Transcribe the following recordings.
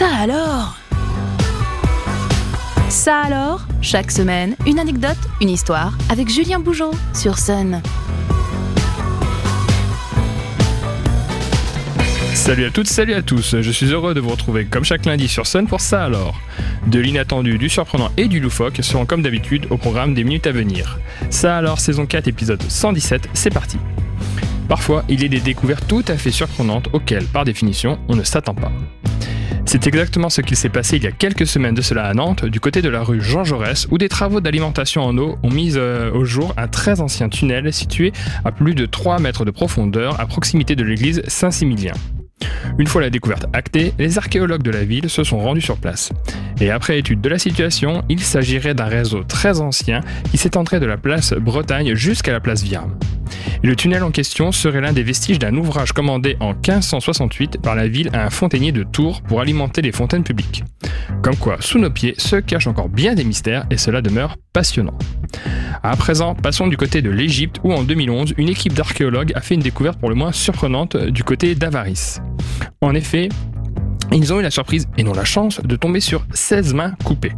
Ça alors? Ça alors? Chaque semaine, une anecdote, une histoire avec Julien Bougeot sur Sun. Salut à toutes, salut à tous, je suis heureux de vous retrouver comme chaque lundi sur Sun pour ça alors. De l'inattendu, du surprenant et du loufoque seront comme d'habitude au programme des minutes à venir. Ça alors, saison 4, épisode 117, c'est parti. Parfois, il y a des découvertes tout à fait surprenantes auxquelles, par définition, on ne s'attend pas. C'est exactement ce qu'il s'est passé il y a quelques semaines de cela à Nantes, du côté de la rue Jean Jaurès, où des travaux d'alimentation en eau ont mis euh, au jour un très ancien tunnel situé à plus de 3 mètres de profondeur à proximité de l'église Saint-Similien. Une fois la découverte actée, les archéologues de la ville se sont rendus sur place. Et après étude de la situation, il s'agirait d'un réseau très ancien qui s'étendrait de la place Bretagne jusqu'à la place Viarme. Le tunnel en question serait l'un des vestiges d'un ouvrage commandé en 1568 par la ville à un fontainier de Tours pour alimenter les fontaines publiques. Comme quoi, sous nos pieds se cachent encore bien des mystères et cela demeure passionnant. À présent, passons du côté de l'Égypte où en 2011, une équipe d'archéologues a fait une découverte pour le moins surprenante du côté d'Avaris. En effet, ils ont eu la surprise et non la chance de tomber sur 16 mains coupées.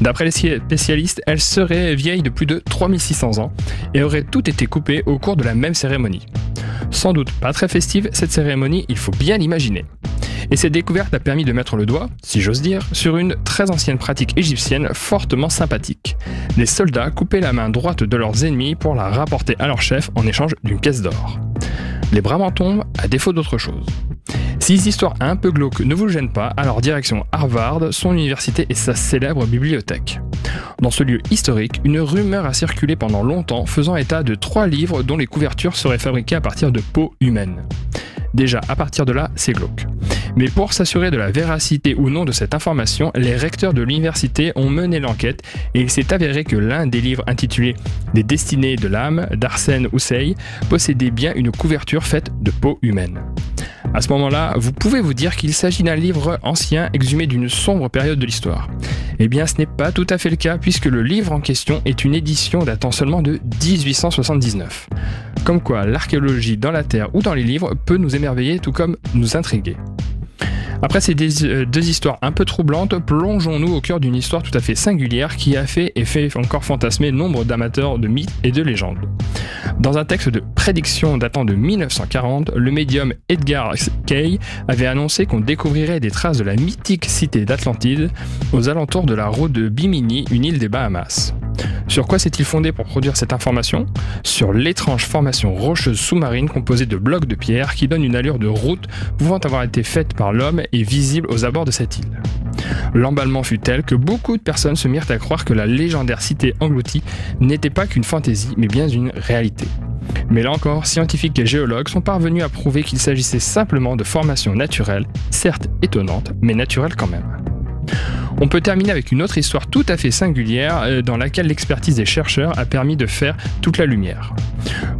D'après les spécialistes, elles seraient vieilles de plus de 3600 ans et auraient toutes été coupées au cours de la même cérémonie. Sans doute pas très festive, cette cérémonie, il faut bien l'imaginer. Et cette découverte a permis de mettre le doigt, si j'ose dire, sur une très ancienne pratique égyptienne fortement sympathique. Les soldats coupaient la main droite de leurs ennemis pour la rapporter à leur chef en échange d'une caisse d'or. Les bras m'en tombent à défaut d'autre chose. Si ces histoires un peu glauques ne vous gênent pas, alors direction Harvard, son université et sa célèbre bibliothèque. Dans ce lieu historique, une rumeur a circulé pendant longtemps faisant état de trois livres dont les couvertures seraient fabriquées à partir de peau humaine. Déjà, à partir de là, c'est glauque. Mais pour s'assurer de la véracité ou non de cette information, les recteurs de l'université ont mené l'enquête et il s'est avéré que l'un des livres intitulés Des destinées de l'âme d'Arsène Housseil possédait bien une couverture faite de peau humaine. À ce moment-là, vous pouvez vous dire qu'il s'agit d'un livre ancien exhumé d'une sombre période de l'histoire. Eh bien, ce n'est pas tout à fait le cas puisque le livre en question est une édition datant seulement de 1879. Comme quoi, l'archéologie dans la terre ou dans les livres peut nous émerveiller tout comme nous intriguer. Après ces euh, deux histoires un peu troublantes, plongeons-nous au cœur d'une histoire tout à fait singulière qui a fait et fait encore fantasmer nombre d'amateurs de mythes et de légendes. Dans un texte de prédiction datant de 1940, le médium Edgar Kay avait annoncé qu'on découvrirait des traces de la mythique cité d'Atlantide aux alentours de la route de Bimini, une île des Bahamas. Sur quoi s'est-il fondé pour produire cette information Sur l'étrange formation rocheuse sous-marine composée de blocs de pierre qui donne une allure de route pouvant avoir été faite par l'homme et visible aux abords de cette île. L'emballement fut tel que beaucoup de personnes se mirent à croire que la légendaire cité engloutie n'était pas qu'une fantaisie mais bien une réalité. Mais là encore, scientifiques et géologues sont parvenus à prouver qu'il s'agissait simplement de formations naturelles, certes étonnantes, mais naturelles quand même. On peut terminer avec une autre histoire tout à fait singulière euh, dans laquelle l'expertise des chercheurs a permis de faire toute la lumière.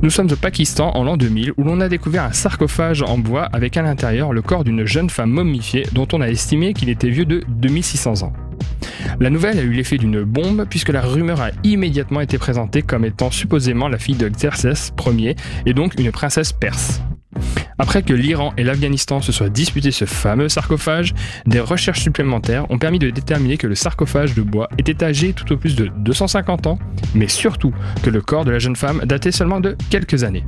Nous sommes au Pakistan en l'an 2000 où l'on a découvert un sarcophage en bois avec à l'intérieur le corps d'une jeune femme momifiée dont on a estimé qu'il était vieux de 2600 ans. La nouvelle a eu l'effet d'une bombe puisque la rumeur a immédiatement été présentée comme étant supposément la fille de Xerxès Ier et donc une princesse perse. Après que l'Iran et l'Afghanistan se soient disputés ce fameux sarcophage, des recherches supplémentaires ont permis de déterminer que le sarcophage de bois était âgé tout au plus de 250 ans, mais surtout que le corps de la jeune femme datait seulement de quelques années.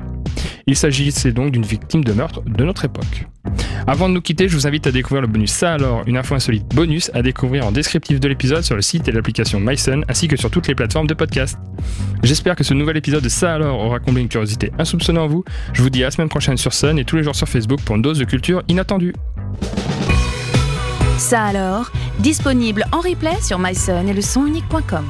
Il s'agissait donc d'une victime de meurtre de notre époque. Avant de nous quitter, je vous invite à découvrir le bonus Ça alors, une info insolite bonus à découvrir en descriptif de l'épisode sur le site et l'application MySun ainsi que sur toutes les plateformes de podcast. J'espère que ce nouvel épisode de Ça alors aura comblé une curiosité insoupçonnée en vous. Je vous dis à la semaine prochaine sur Sun et tous les jours sur Facebook pour une dose de culture inattendue. Ça alors, disponible en replay sur myson et le sonunique.com.